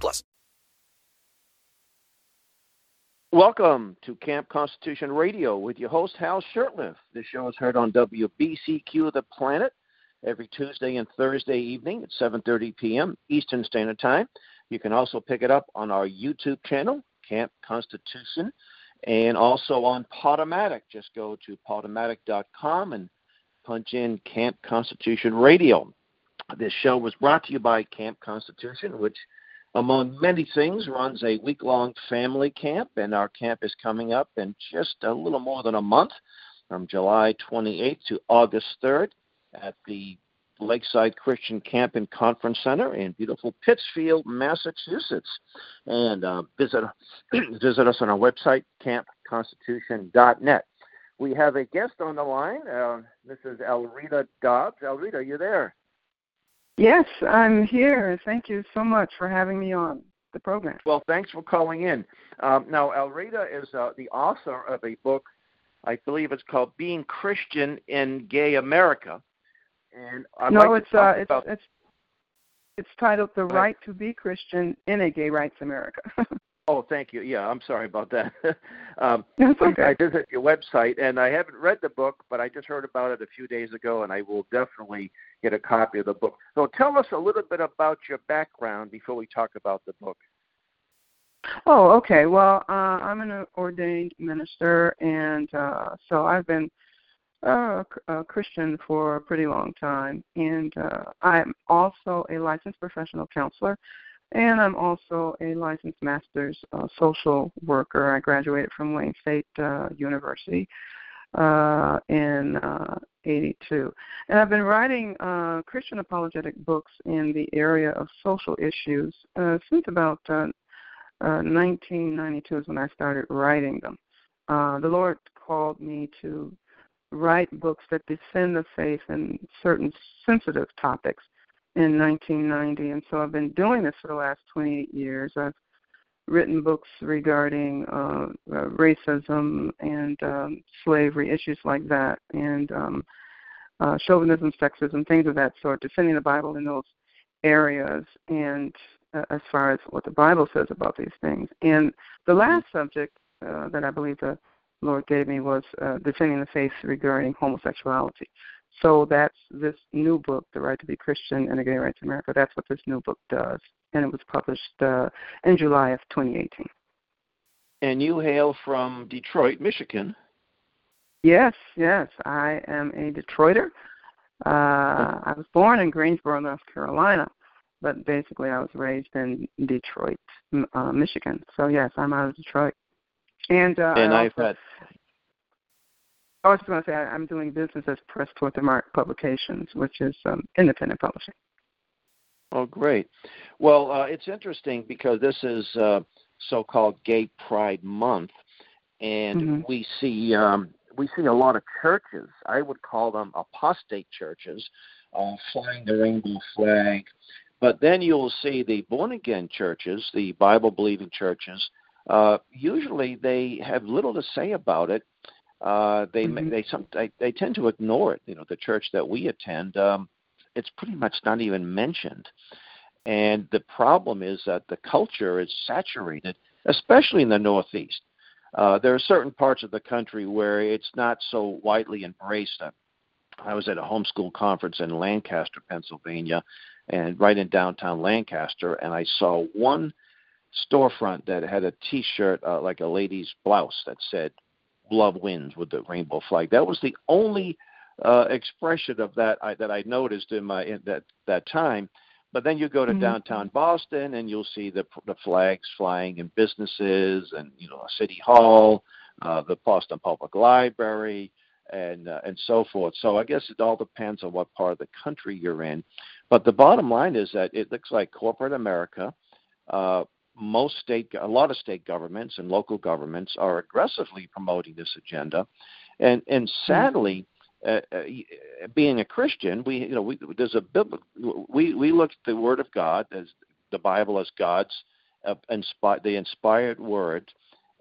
plus. Welcome to Camp Constitution Radio with your host Hal Shurtleff. This show is heard on WBCQ The Planet every Tuesday and Thursday evening at 7:30 p.m. Eastern Standard Time. You can also pick it up on our YouTube channel, Camp Constitution, and also on Podomatic. Just go to podomatic.com and punch in Camp Constitution Radio. This show was brought to you by Camp Constitution, which, among many things, runs a week long family camp, and our camp is coming up in just a little more than a month from July 28th to August 3rd at the Lakeside Christian Camp and Conference Center in beautiful Pittsfield, Massachusetts. And uh, visit, visit us on our website, campconstitution.net. We have a guest on the line. Uh, this is Elreta Dodds. Elreta, are you there? Yes, I'm here. Thank you so much for having me on the program. Well, thanks for calling in. Um, now, Elreta is uh, the author of a book, I believe it's called "Being Christian in Gay America," and I'd no, like it's to talk uh, about. it's it's it's titled "The Right. Right to Be Christian in a Gay Rights America." Oh, thank you. Yeah, I'm sorry about that. um, That's okay. I visit your website, and I haven't read the book, but I just heard about it a few days ago, and I will definitely get a copy of the book. So, tell us a little bit about your background before we talk about the book. Oh, okay. Well, uh, I'm an ordained minister, and uh, so I've been uh, a Christian for a pretty long time, and uh, I'm also a licensed professional counselor, and I'm also a licensed master's uh, social worker. I graduated from Wayne State uh, University uh, in uh, 82. And I've been writing uh, Christian apologetic books in the area of social issues uh, since about uh, uh, 1992 is when I started writing them. Uh, the Lord called me to write books that defend the faith in certain sensitive topics in 1990, and so I've been doing this for the last 28 years. I've written books regarding uh, uh, racism and um, slavery, issues like that, and um, uh, chauvinism, sexism, things of that sort, defending the Bible in those areas, and uh, as far as what the Bible says about these things. And the last subject uh, that I believe the Lord gave me was uh, defending the faith regarding homosexuality. So that's this new book, The Right to Be Christian and a Gay Rights America. That's what this new book does, and it was published uh, in July of 2018. And you hail from Detroit, Michigan. Yes, yes, I am a Detroiter. Uh, I was born in Greensboro, North Carolina, but basically I was raised in Detroit, uh, Michigan. So yes, I'm out of Detroit. And uh, and I I've also, had I was just going to say I'm doing business as Press Toward the Mark Publications, which is um, independent publishing. Oh, great. Well, uh, it's interesting because this is uh, so-called Gay Pride Month, and Mhm. we see um, we see a lot of churches. I would call them apostate churches, uh, flying the rainbow flag. But then you'll see the born-again churches, the Bible-believing churches. Uh, usually, they have little to say about it. Uh, they Mhm. they some they, they tend to ignore it. You know, the church that we attend. Um, it's pretty much not even mentioned. And the problem is that the culture is saturated, especially in the Northeast. Uh, there are certain parts of the country where it's not so widely embraced. Uh, I was at a homeschool conference in Lancaster, Pennsylvania, and right in downtown Lancaster, and I saw one storefront that had a T-shirt uh, like a lady's blouse that said "Love wins" with the rainbow flag. That was the only uh, expression of that I, that I noticed in my in that that time. But then you go to Mhm. downtown Boston and you'll see the the flags flying in businesses and you know City Hall, uh, the Boston Public Library, and uh, and so forth. So I guess it all depends on what part of the country you're in. But the bottom line is that it looks like corporate America uh, most state, a lot of state governments and local governments are aggressively promoting this agenda, and and sadly, uh, uh, being a Christian, we you know we there's a we we look at the Word of God as the Bible as God's uh, inspi- the inspired Word,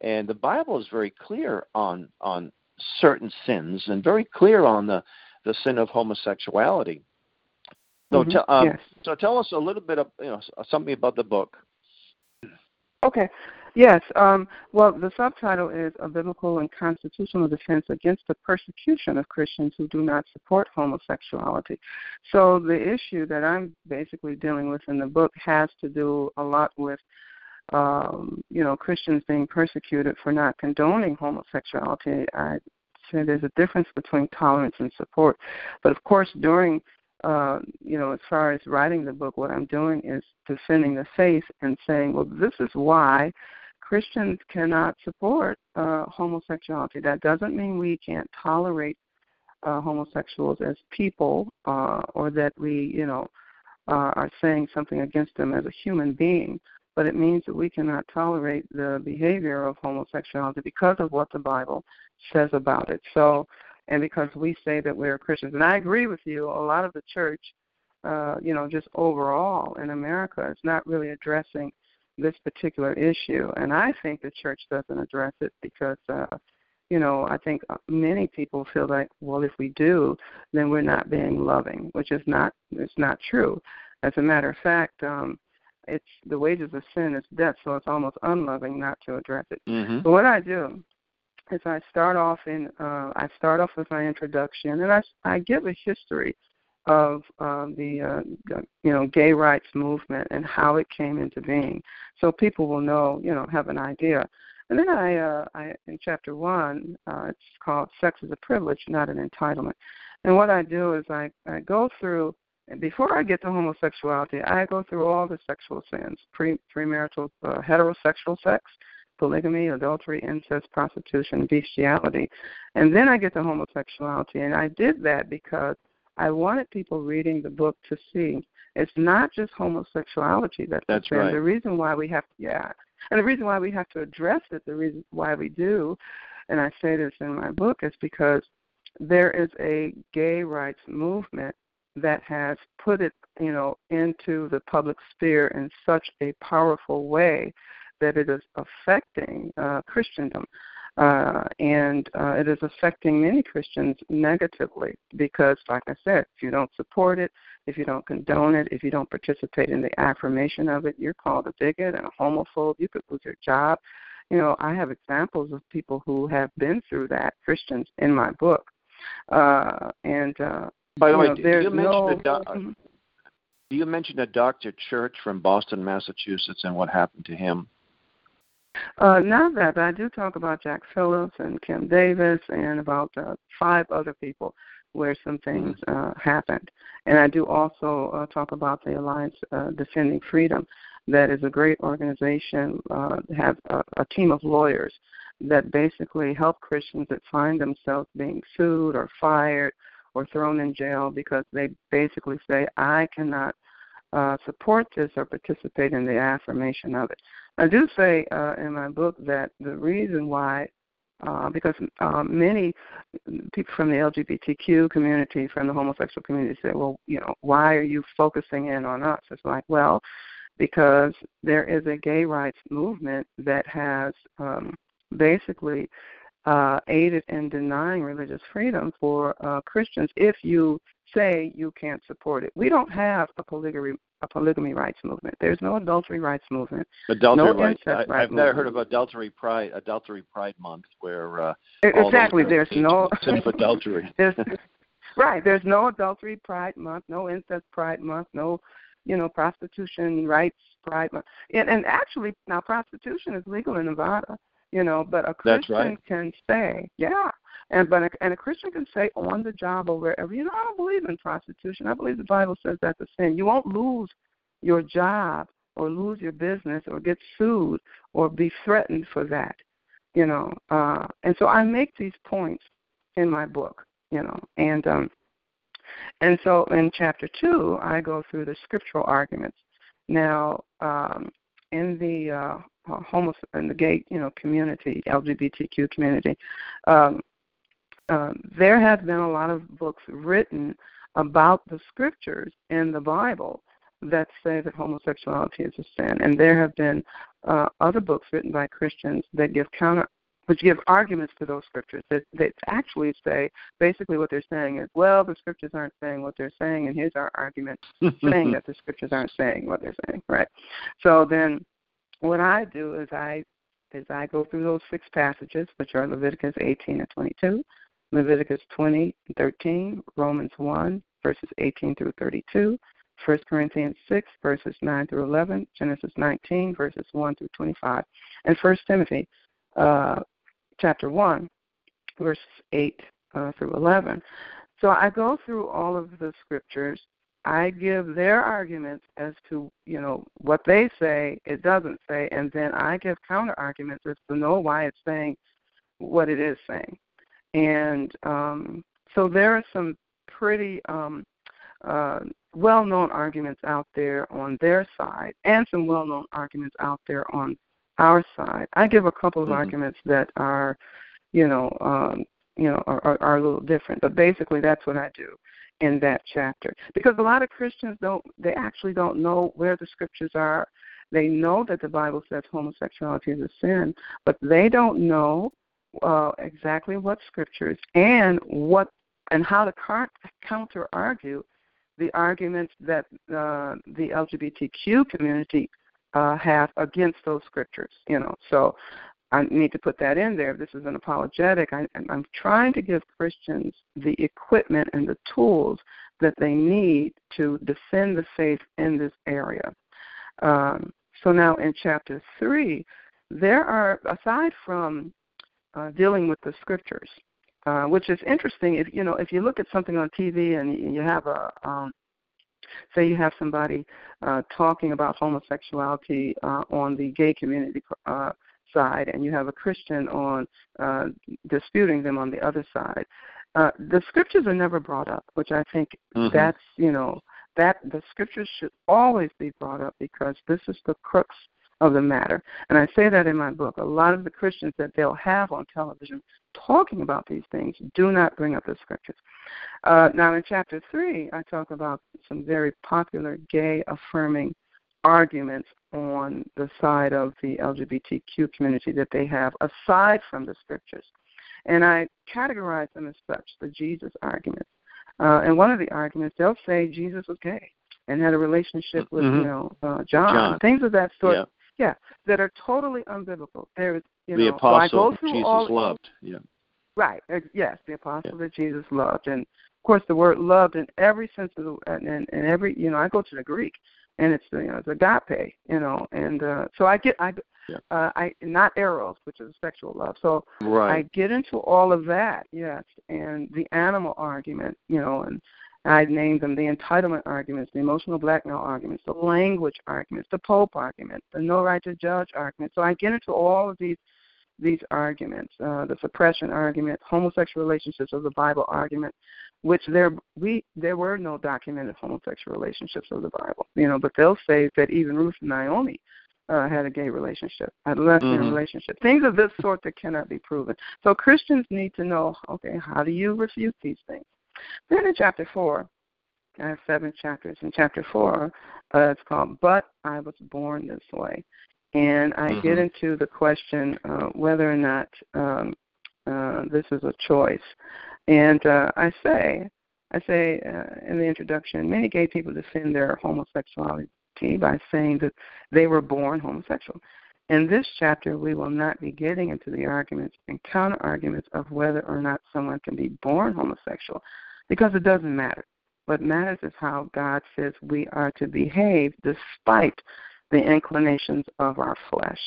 and the Bible is very clear on on certain sins and very clear on the the sin of homosexuality. So, Mhm, tell um, yes. so tell us a little bit of you know something about the book. Okay. Yes. Um, well, the subtitle is A Biblical and Constitutional Defense Against the Persecution of Christians Who Do Not Support Homosexuality. So, the issue that I'm basically dealing with in the book has to do a lot with, um, you know, Christians being persecuted for not condoning homosexuality. I say there's a difference between tolerance and support. But, of course, during uh, you know, as far as writing the book, what I'm doing is defending the faith and saying, well, this is why Christians cannot support uh, homosexuality. That doesn't mean we can't tolerate uh, homosexuals as people, uh, or that we, you know, uh, are saying something against them as a human being. But it means that we cannot tolerate the behavior of homosexuality because of what the Bible says about it. So and because we say that we're Christians. And I agree with you. A lot of the church, uh, you know, just overall in America, is not really addressing this particular issue. And I think the church doesn't address it because, uh, you know, I think many people feel like, well, if we do, then we're not being loving, which is not it's not true. As a matter of fact, um, it's the wages of sin is death, so it's almost unloving not to address it. Mm-hmm. So what I do is I start off in uh, I start off with my introduction, and I I give a history of uh, the uh, you know gay rights movement and how it came into being, so people will know you know have an idea. And then I, uh, I in chapter one, uh, it's called "Sex is a Privilege, Not an Entitlement." And what I do is I I go through before I get to homosexuality, I go through all the sexual sins: pre premarital uh, heterosexual sex, polygamy, adultery, incest, prostitution, bestiality. And then I get to homosexuality. And I did that because I wanted people reading the book to see it's not just homosexuality that's, That's right. The reason why we have yeah. And the reason why we have to address it, the reason why we do, and I say this in my book, is because there is a gay rights movement that has put it, you know, into the public sphere in such a powerful way that it is affecting uh, Christendom. Uh, and uh, it is affecting many Christians negatively because, like I said, if you don't support it, if you don't condone it, if you don't participate in the affirmation of it, you're called a bigot and a homophobe. You could lose your job. You know, I have examples of people who have been through that, Christians, in my book. Uh, and uh, By the way, know, there's you mention no, a doc- Mhm. you mentioned a Dr. Church from Boston, Massachusetts, and what happened to him. Uh, not that, but I do talk about Jack Phillips and Kim Davis and about uh, five other people where some things uh, happened. And I do also uh, talk about the Alliance uh, Defending Freedom. That is a great organization. Uh, have a, a team of lawyers that basically help Christians that find themselves being sued or fired or thrown in jail because they basically say, I cannot uh, support this or participate in the affirmation of it. I do say uh, in my book that the reason why, uh, because um, many people from the LGBTQ community, from the homosexual community, say, well, you know, why are you focusing in on us? It's like, well, because there is a gay rights movement that has um, basically uh, aided in denying religious freedom for uh, Christians if you say you can't support it. We don't have a polygamy a polygamy rights movement. There's no adultery rights movement. Adultery No rights. I, right I've never heard of adultery pride adultery pride month where uh, exactly. There's no adultery. there's right. There's no adultery pride month, no incest pride month, no you know prostitution rights pride month. And, and actually, now prostitution is legal in Nevada. You know, but a Christian right. can say, yeah, and but a, and a Christian can say on the job or wherever, you know, I don't believe in prostitution. I believe the Bible says that's a sin. You won't lose your job or lose your business or get sued or be threatened for that. You know, uh, and so I make these points in my book. You know, and um, and so in chapter two, I go through the scriptural arguments. Now, um, in the uh, homo in the gay you know community, LGBTQ community, um, uh, there have been a lot of books written about the scriptures in the Bible that say that homosexuality is a sin, and there have been uh, other books written by Christians that give counter which give arguments to those scriptures that, that actually say basically what they're saying is, well, the scriptures aren't saying what they're saying, and here's our argument saying that the scriptures aren't saying what they're saying, right? So then, what I do is I is I go through those six passages, which are Leviticus 18 and 22, Leviticus 20 and 13, Romans 1 verses 18 through 32, 1 Corinthians 6 verses 9 through 11, Genesis 19 verses 1 through 25, and 1 Timothy uh, chapter 1 verses 8 uh, through 11. So I go through all of the scriptures. I give their arguments as to you know what they say it doesn't say, and then I give counter arguments as to know why it's saying what it is saying. And um, so there are some pretty um, uh, well known arguments out there on their side, and some well known arguments out there on our side. I give a couple of mm-hmm. arguments that are, you know, um, you know, are, are, are a little different. But basically, that's what I do in that chapter because a lot of Christians don't. They actually don't know where the scriptures are. They know that the Bible says homosexuality is a sin, but they don't know uh, exactly what scriptures and what and how to counter argue the arguments that uh, the LGBTQ community uh, have against those scriptures. You know, so I need to put that in there. This is an apologetic. I, I'm trying to give Christians the equipment and the tools that they need to defend the faith in this area. Um, so now in chapter three, there are aside from uh, dealing with the scriptures, uh, which is interesting. If you know, if you look at something on TV and you have a, um, say, you have somebody uh, talking about homosexuality uh, on the gay community uh, side, and you have a Christian on uh, disputing them on the other side. Uh, the scriptures are never brought up, which I think mm-hmm. that's you know that the scriptures should always be brought up because this is the crux of the matter. And I say that in my book. A lot of the Christians that they'll have on television talking about these things do not bring up the scriptures. Uh, now, in chapter 3, I talk about some very popular gay affirming arguments on the side of the LGBTQ community that they have aside from the scriptures. And I categorize them as such the Jesus arguments. Uh, and one of the arguments, they'll say Jesus was gay and had a relationship with, mm-hmm. you know, uh, John, John, things of that sort. Yeah yeah, that are totally unbiblical. There is, you the know, apostle so Jesus all, loved. Yeah. Right. Yes, the apostle yeah. that Jesus loved, and of course the word loved in every sense of the and, and, and every you know I go to the Greek, and it's you know it's agape, you know, and uh, so I get I yeah. uh, I not eros, which is sexual love. So right. I get into all of that, yes, and the animal argument, you know, and I named them the entitlement arguments, the emotional blackmail arguments, the language arguments, the Pope argument, the no right to judge argument. So I get into all of these these arguments, uh, the suppression argument, homosexual relationships of the Bible argument, which there we there were no documented homosexual relationships of the Bible, you know, but they'll say that even Ruth and Naomi uh, had a gay relationship, had a lesbian mm-hmm. relationship, things of this sort that cannot be proven. So Christians need to know, okay, how do you refute these things? Then in chapter 4, I have seven chapters. In chapter 4, uh, it's called But I Was Born This Way. And I mm-hmm. get into the question uh, whether or not um, uh, this is a choice. And uh, I say, I say uh, in the introduction, many gay people defend their homosexuality by saying that they were born homosexual. In this chapter, we will not be getting into the arguments and counter arguments of whether or not someone can be born homosexual because it doesn't matter. What matters is how God says we are to behave despite the inclinations of our flesh.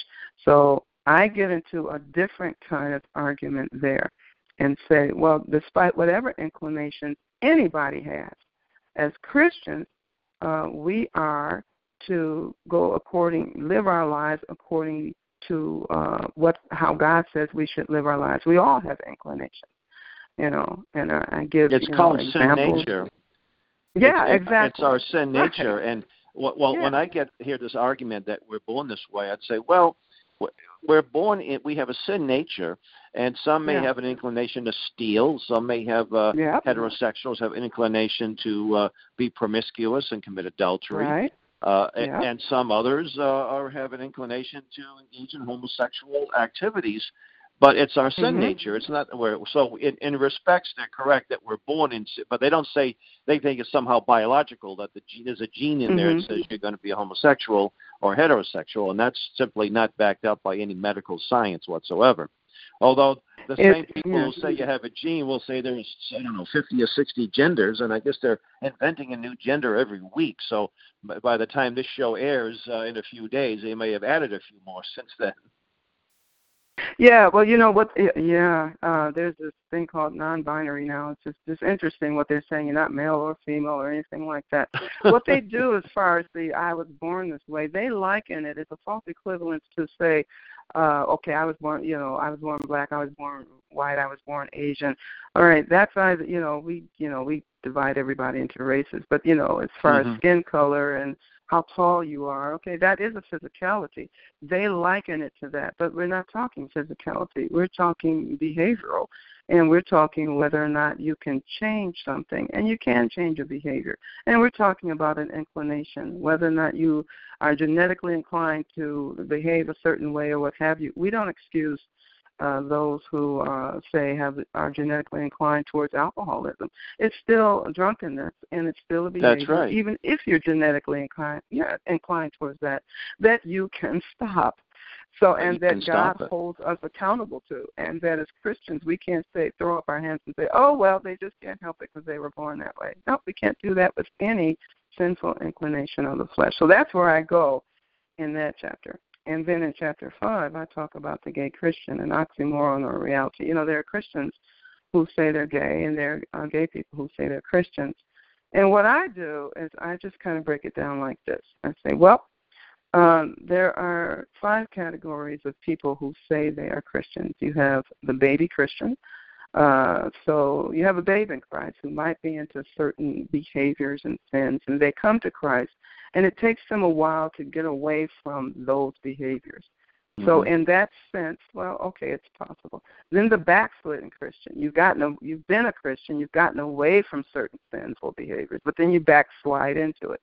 So I get into a different kind of argument there and say, well, despite whatever inclinations anybody has, as Christians, uh, we are to go according, live our lives according to uh, what how God says we should live our lives. We all have inclinations you know, and uh, I give it's you called know, sin nature. Yeah, it's, exactly. It's our sin nature, right. and well, Yeah. when I get hear this argument that we're born this way, I'd say, well, we're born in, we have a sin nature, and some may Yeah. have an inclination to steal. Some may have uh, Yeah. heterosexuals have an inclination to uh, be promiscuous and commit adultery. Right. Uh, a- Yeah. and some others uh, are, have an inclination to engage in homosexual activities. But it's our sin Mhm. nature. It's not where. So in, in respects, they're correct that we're born in. sin, But they don't say they think it's somehow biological that the gene there's a gene in there that Mhm. says you're going to be a homosexual or heterosexual, and that's simply not backed up by any medical science whatsoever. Although the same people yeah. who say you have a gene will say there's I don't know 50 or 60 genders, and I guess they're inventing a new gender every week. So by by the time this show airs uh, in a few days, they may have added a few more since then. Yeah, well, you know what? Yeah, uh, there's this thing called non-binary now. It's just just interesting what they're saying. You're not male or female or anything like that. what they do, as far as the "I was born this way," they liken it. It's a false equivalence to say, uh, "Okay, I was born. You know, I was born black. I was born white. I was born Asian." All right, that's either. You know, we you know we divide everybody into races, but you know, as far Mhm. as skin color and how tall you are, okay, that is a physicality they liken it to that, but we're not talking physicality. We're talking behavioral, and we're talking whether or not you can change something, and you can change your behavior. And we're talking about an inclination, whether or not you are genetically inclined to behave a certain way or what have you. We don't excuse uh, those who uh, say have are genetically inclined towards alcoholism. It's still drunkenness, and it's still a behavior, That's right. even if you're genetically inclined, yeah, inclined towards that, that you can stop. So, and that God holds us accountable to, and that as Christians we can't say throw up our hands and say, "Oh well, they just can't help it because they were born that way." No, we can't do that with any sinful inclination of the flesh. So that's where I go in that chapter. And then in chapter five, I talk about the gay Christian, an oxymoron or reality. You know, there are Christians who say they're gay, and there are gay people who say they're Christians. And what I do is I just kind of break it down like this. I say, well, um, there are five categories of people who say they are Christians. You have the baby Christian. Uh, so you have a babe in Christ who might be into certain behaviors and sins, and they come to Christ, and it takes them a while to get away from those behaviors. So Mhm. in that sense, well, okay, it's possible. Then the backslidden Christian, you've gotten, you've been a Christian, you've gotten away from certain sinful behaviors, but then you backslide into it.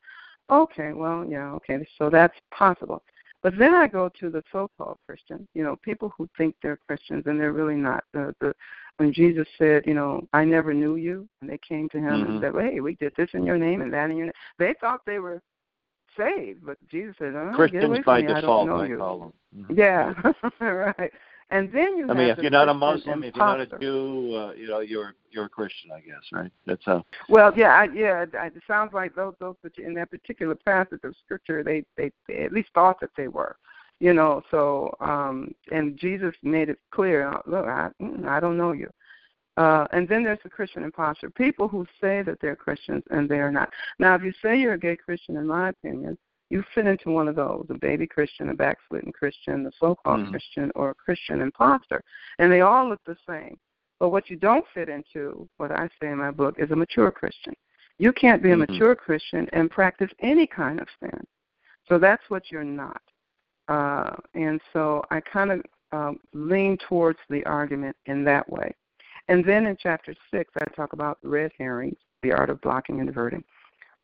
Okay, well, yeah, okay, so that's possible. But then I go to the so-called Christian, you know, people who think they're Christians and they're really not. The, the when Jesus said, you know, I never knew you, and they came to him Mhm. and said, hey, we did this in your name and that in your name. They thought they were saved, but Jesus said, oh, get Christians away by from me, I default, don't know I you. call them. Mhm. Yeah, right. And then you I mean, if you're not a Muslim, if you're not a. Jew, uh, you know, you're you're a Christian, I guess, right? That's how. Well, yeah, I, yeah. I- It sounds like those those in that particular passage of scripture, they, they they at least thought that they were, you know. So, um, and Jesus made it clear. uh, Look, I mm, I don't know you. Uh, and then there's the Christian imposter, people who say that they're Christians and they are not. Now, if you say you're a gay Christian, in my opinion, you fit into one of those: a baby Christian, a backslidden Christian, a so-called Mhm. Christian, or a Christian imposter, and they all look the same. But what you don't fit into, what I say in my book, is a mature Christian. You can't be a Mhm. mature Christian and practice any kind of sin. So that's what you're not. Uh, and so I kind of um, lean towards the argument in that way. And then in chapter six, I talk about red herrings, the art of blocking and diverting.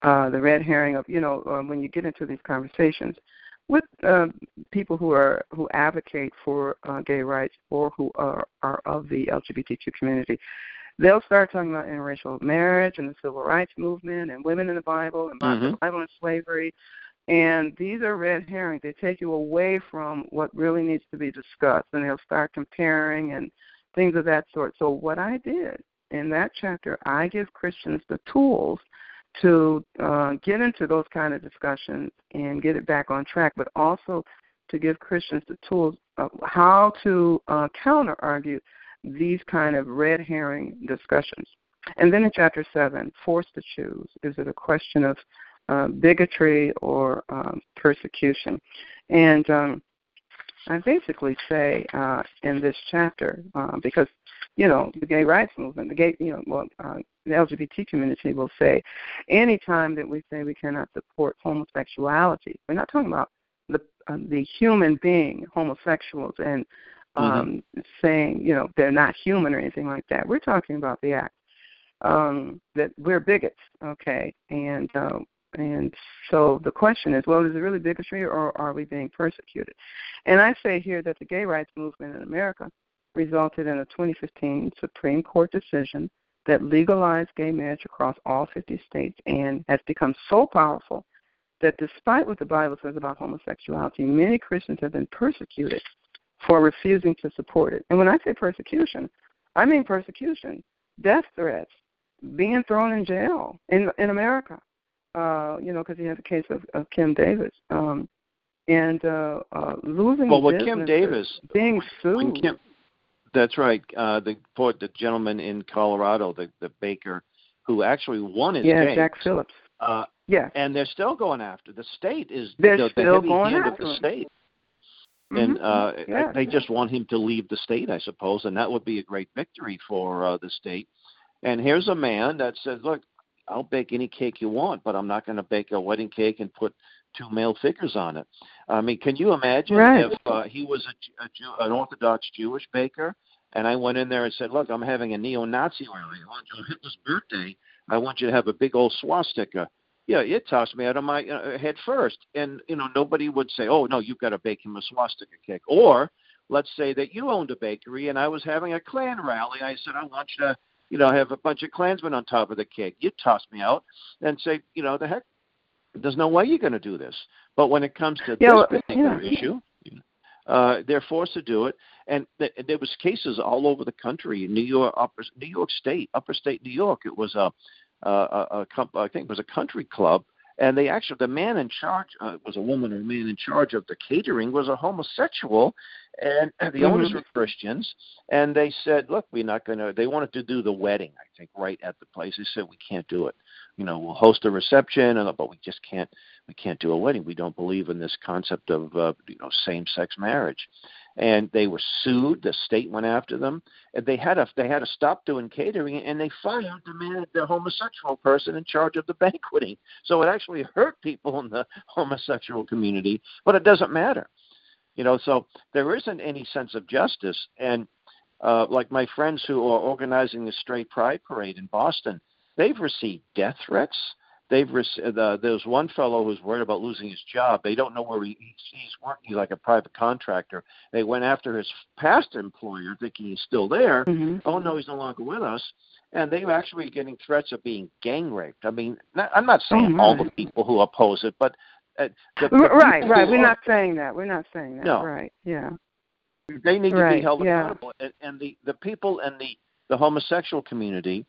Uh, the red herring of, you know, uh, when you get into these conversations with uh, people who are who advocate for uh, gay rights or who are, are of the LGBTQ community, they'll start talking about interracial marriage and the civil rights movement and women in the Bible and Mhm. the Bible and slavery. And these are red herrings. They take you away from what really needs to be discussed, and they'll start comparing and things of that sort. So what I did in that chapter, I give Christians the tools to uh, get into those kind of discussions and get it back on track, but also to give Christians the tools of how to uh, counter argue these kind of red herring discussions. And then in chapter seven, forced to choose. Is it a question of uh, bigotry or um, persecution? And um, I basically say uh, in this chapter, uh, because you know, the gay rights movement, the gay, you know, well, uh, the LGBT community will say, anytime that we say we cannot support homosexuality, we're not talking about the uh, the human being homosexuals and mm-hmm. um, mm-hmm. saying, you know, they're not human or anything like that. We're talking about the act um, that we're bigots, okay, and uh, and so the question is, well, is it really bigotry or are we being persecuted? And I say here that the gay rights movement in America resulted in a 2015 Supreme Court decision that legalized gay marriage across all 50 states and has become so powerful that despite what the Bible says about homosexuality, many Christians have been persecuted for refusing to support it. And when I say persecution, I mean persecution, death threats, being thrown in jail in in America. Uh, you know, because he had the case of, of Kim Davis, um, and uh, uh, losing. Well, with Kim Davis being sued. Kim, that's right. Uh, the the gentleman in Colorado, the the baker, who actually won his yeah, case. Jack Phillips. Uh, yeah. And they're still going after the state is they're the, still the going hand after of the him. state. Mm-hmm. And uh, yeah. they just want him to leave the state, I suppose, and that would be a great victory for uh, the state. And here's a man that says, "Look, I'll bake any cake you want, but I'm not going to bake a wedding cake and put two male figures on it." I mean, can you imagine right. if uh, he was a, a Jew, an Orthodox Jewish baker, and I went in there and said, "Look, I'm having a neo-Nazi rally on Hitler's birthday. I want you to have a big old swastika." Yeah, it tossed me out of my uh, head first, and you know nobody would say, "Oh no, you've got to bake him a swastika cake." Or let's say that you owned a bakery and I was having a Klan rally. I said, "I want you to." you know, have a bunch of Klansmen on top of the cake. You toss me out and say, you know, the heck, there's no way you're going to do this. But when it comes to yeah, this particular yeah. issue, uh, they're forced to do it. And th- there was cases all over the country, New York, upper, New York State, upper state New York. It was a, a, a, a I think it was a country club and they actually the man in charge uh, was a woman or a man in charge of the catering was a homosexual and the mm-hmm. owners were christians and they said look we're not going to they wanted to do the wedding i think right at the place they said we can't do it you know we'll host a reception but we just can't we can't do a wedding we don't believe in this concept of uh, you know same sex marriage and they were sued. The state went after them, and they had to they had to stop doing catering, and they fired the man, the homosexual person in charge of the banqueting. So it actually hurt people in the homosexual community, but it doesn't matter, you know. So there isn't any sense of justice, and uh, like my friends who are organizing the Straight Pride Parade in Boston, they've received death threats they've uh, there's one fellow who's worried about losing his job. They don't know where he, he's working like a private contractor. They went after his past employer, thinking he's still there. Mm-hmm. Oh no, he's no longer with us. And they were actually getting threats of being gang raped. I mean, not, I'm not saying oh, all the people who oppose it, but uh, the, the right, right. We're are, not saying that. We're not saying that. No. Right. Yeah. They need right. to be held yeah. accountable. And, and the the people in the the homosexual community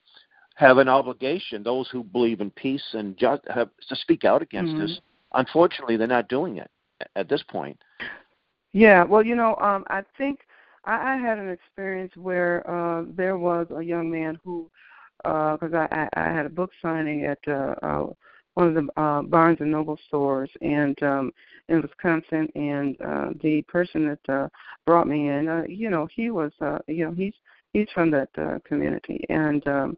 have an obligation. Those who believe in peace and just have to speak out against mm-hmm. this. Unfortunately, they're not doing it at this point. Yeah, well, you know, um, I think I, I had an experience where uh, there was a young man who, because uh, I, I, I had a book signing at uh, uh, one of the uh, Barnes and Noble stores, and um, in Wisconsin, and uh, the person that uh, brought me in, uh, you know, he was, uh, you know, he's he's from that uh, community, and um,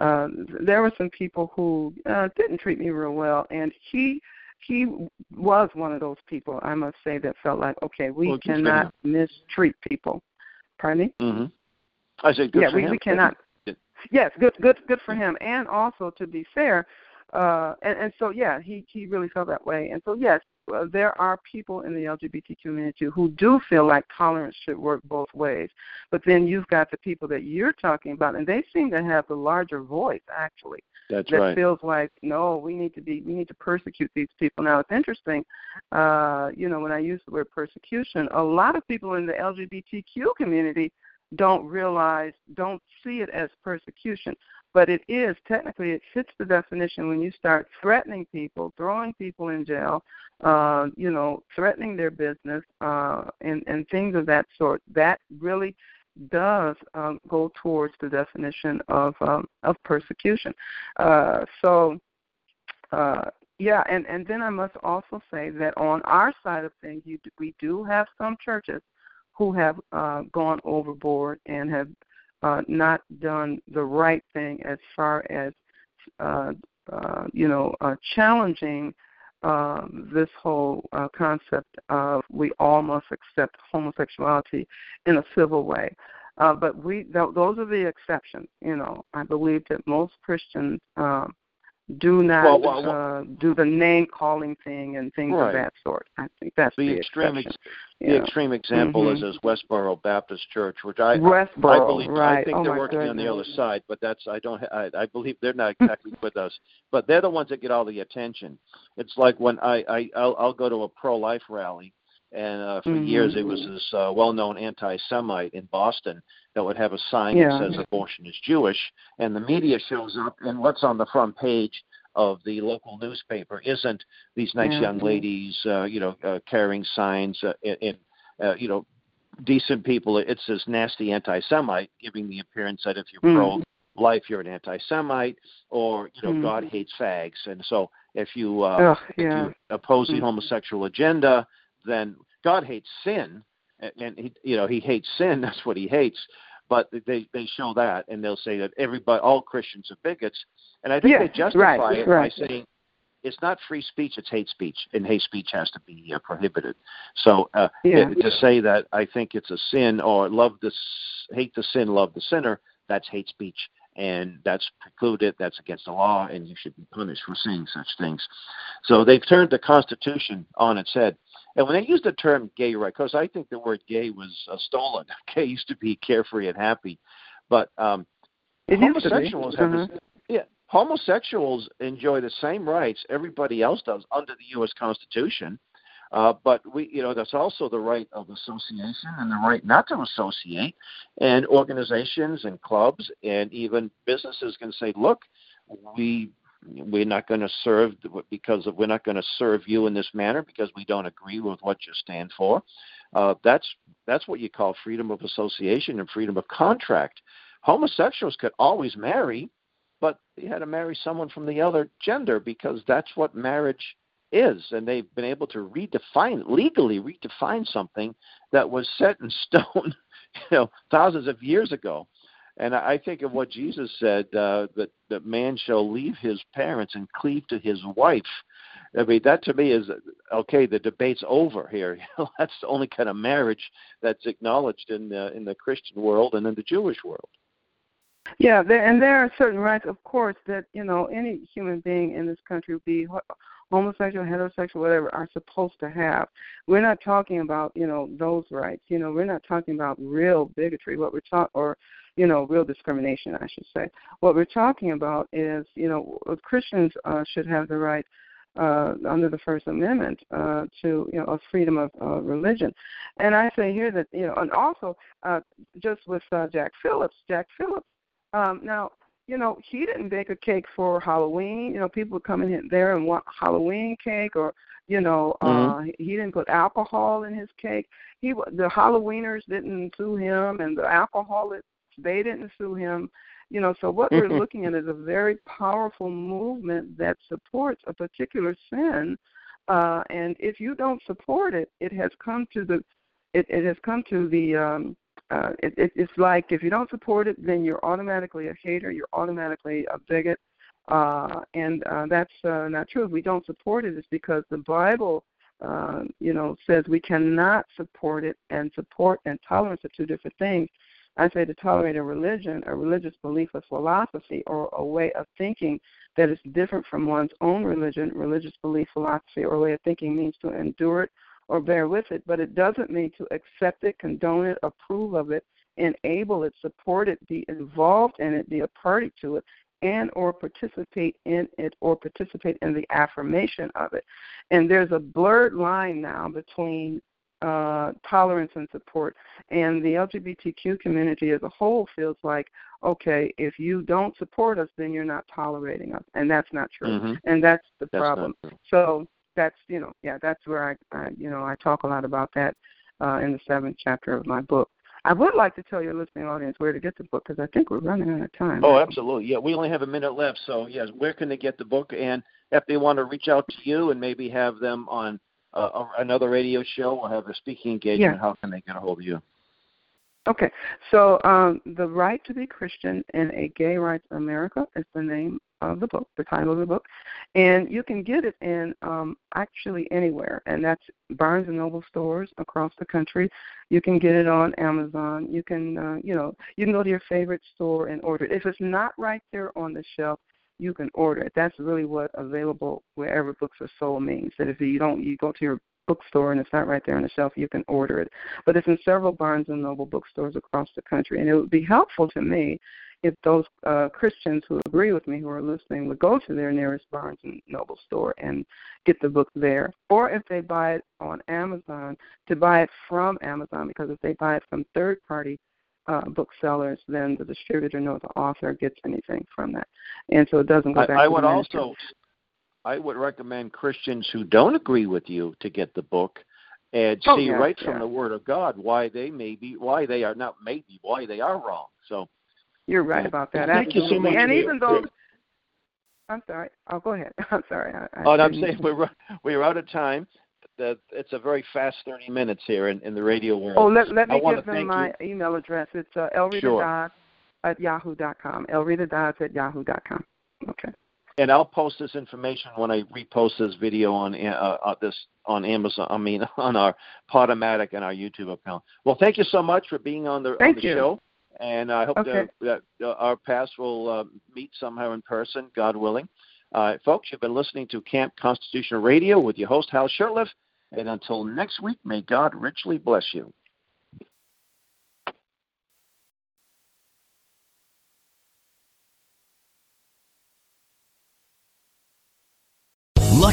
uh, there were some people who uh, didn't treat me real well, and he he was one of those people I must say that felt like okay, we well, cannot mistreat people. Pardon me? Mm-hmm. I said good yeah, for we, him. we cannot. Yes, good good good for him, and also to be fair, uh, and, and so yeah, he he really felt that way, and so yes, uh, there are people in the LGBT community who do feel like tolerance should work both ways. But then you've got the people that you're talking about, and they seem to have the larger voice, actually. That's that right. feels like no, we need to be, we need to persecute these people. Now it's interesting, uh, you know, when I use the word persecution, a lot of people in the LGBTQ community don't realize, don't see it as persecution but it is technically it fits the definition when you start threatening people, throwing people in jail, uh, you know, threatening their business, uh, and and things of that sort. That really does um, go towards the definition of um, of persecution. Uh, so. Uh, yeah, and and then I must also say that on our side of things, you, we do have some churches who have uh, gone overboard and have uh, not done the right thing as far as uh, uh, you know uh, challenging uh, this whole uh, concept of we all must accept homosexuality in a civil way. Uh, but we th- those are the exceptions. You know, I believe that most Christians um, do not well, well, well, uh, do the name calling thing and things right. of that sort. I think that's the, the extreme ex- yeah. the extreme example mm-hmm. is is Westboro Baptist Church, which I Westboro, I believe right. I think oh they're working goodness. on the other side, but that's I don't I, I believe they're not exactly with us, but they're the ones that get all the attention. It's like when I I I'll, I'll go to a pro life rally and uh, for mm-hmm. years it was this uh, well-known anti-Semite in Boston that would have a sign yeah. that says abortion is Jewish, and the media shows up, and what's on the front page of the local newspaper isn't these nice yeah. young ladies, uh, you know, uh, carrying signs uh, in, uh, you know, decent people. It's this nasty anti-Semite, giving the appearance that if you're mm. pro-life, you're an anti-Semite, or you know, mm. God hates fags, and so if you, uh, Ugh, if you oppose the Mm. homosexual agenda, then God hates sin, and, and he, you know, He hates sin. That's what He hates. But they they show that, and they'll say that everybody, all Christians are bigots, and I think Yeah, they justify right, it right. by saying it's not free speech; it's hate speech, and hate speech has to be uh, prohibited. So uh, Yeah. it- to say that I think it's a sin or love the s- hate the sin, love the sinner, that's hate speech, and that's precluded. That's against the law, and you should be punished for saying such things. So they've turned the Constitution on its head. And when they use the term gay right, because I think the word gay was uh, stolen. Gay used to be carefree and happy, but um, It used to be. homosexuals have Uh-huh. this, yeah homosexuals enjoy the same rights everybody else does under the U.S. Constitution. Uh, but we, you know, that's also the right of association and the right not to associate. And organizations and clubs and even businesses can say, look, we we're not going to serve because of, we're not going to serve you in this manner because we don't agree with what you stand for. Uh, that's that's what you call freedom of association and freedom of contract. Homosexuals could always marry, but they had to marry someone from the other gender because that's what marriage is, and they've been able to redefine legally redefine something that was set in stone, you know, thousands of years ago. And I think of what Jesus said uh, that that man shall leave his parents and cleave to his wife. I mean, that to me is okay. The debate's over here. that's the only kind of marriage that's acknowledged in the in the Christian world and in the Jewish world. Yeah, there, and there are certain rights, of course, that you know any human being in this country, would be homosexual, heterosexual, whatever, are supposed to have. We're not talking about you know those rights. You know, we're not talking about real bigotry. What we're talking, or you know, real discrimination, I should say. What we're talking about is, you know, Christians uh, should have the right uh, under the First Amendment uh, to, you know, a freedom of uh, religion. And I say here that, you know, and also uh, just with uh, Jack Phillips, Jack Phillips, um, now, you know, he didn't bake a cake for Halloween. You know, people would come in there and want Halloween cake, or you know, Mhm. uh, he didn't put alcohol in his cake. He the Halloweeners didn't sue him, and the alcoholics they didn't sue him. You know, so what we're looking at is a very powerful movement that supports a particular sin, uh, and if you don't support it, it has come to the, it, it has come to the. Um, uh, it, it, it's like if you don't support it, then you're automatically a hater. You're automatically a bigot, uh, and uh, that's uh, not true. If we don't support it, it's because the Bible, uh, you know, says we cannot support it, and support and tolerance are two different things. I say to tolerate a religion, a religious belief, a philosophy, or a way of thinking that is different from one's own religion, religious belief, philosophy, or way of thinking means to endure it or bear with it, but it doesn't mean to accept it, condone it, approve of it, enable it, support it, be involved in it, be a party to it, and or participate in it or participate in the affirmation of it. And there's a blurred line now between uh, tolerance and support. And the LGBTQ community as a whole feels like, okay, if you don't support us, then you're not tolerating us, and that's not true. Mhm. And that's the That's problem. So that's you know, yeah, that's where I, I you know, I talk a lot about that uh, in the seventh chapter of my book. I would like to tell your listening audience where to get the book because I think we're running out of time. Oh, absolutely. Yeah, we only have a minute left, so yes, where can they get the book? And if they want to reach out to you and maybe have them on uh, another radio show or have a speaking engagement, Yeah. how can they get a hold of you? Okay, so um, the right to be Christian in a Gay Rights America is the name of the book, the title of the book, and you can get it in um, actually anywhere, and that's Barnes and Noble stores across the country. You can get it on Amazon. You can, uh, you know, you can go to your favorite store and order it. If it's not right there on the shelf, you can order it. That's really what available wherever books are sold means. That if you don't, you go to your bookstore and it's not right there on the shelf, you can order it. But it's in several Barnes and Noble bookstores across the country, and it would be helpful to me if those uh, Christians who agree with me who are listening would go to their nearest Barnes and Noble store and get the book there, or if they buy it on Amazon, to buy it from Amazon because if they buy it from third-party uh, booksellers, then the distributor knows the author gets anything from that, and so it doesn't go back. I, I to would the also I would recommend Christians who don't agree with you to get the book and Oh, see yeah, right yeah. from the Word of God why they may be, why they are not maybe, why they are wrong. So You're right Yeah. about that. Thank you so much And even though I'm sorry. Oh, go ahead. I'm sorry. I, I oh, I'm saying we're we're out of time. That it's a very fast 30 minutes here in, in the radio world. Oh, let, let me give them my email address. It's uh, elreta Sure. At yahoo dot com. Elreta Dodds at yahoo dot com. Okay. And I'll post this information when I repost this video on uh, uh, this on Amazon. I mean, on our Podomatic and our YouTube account. Well, thank you so much for being on the on Thank the you. show, and I hope Okay. that, that uh, our paths will uh, meet somehow in person, God willing. Uh, folks, you've been listening to Camp Constitution Radio with your host Hal Shurtleff, and until next week, may God richly bless you.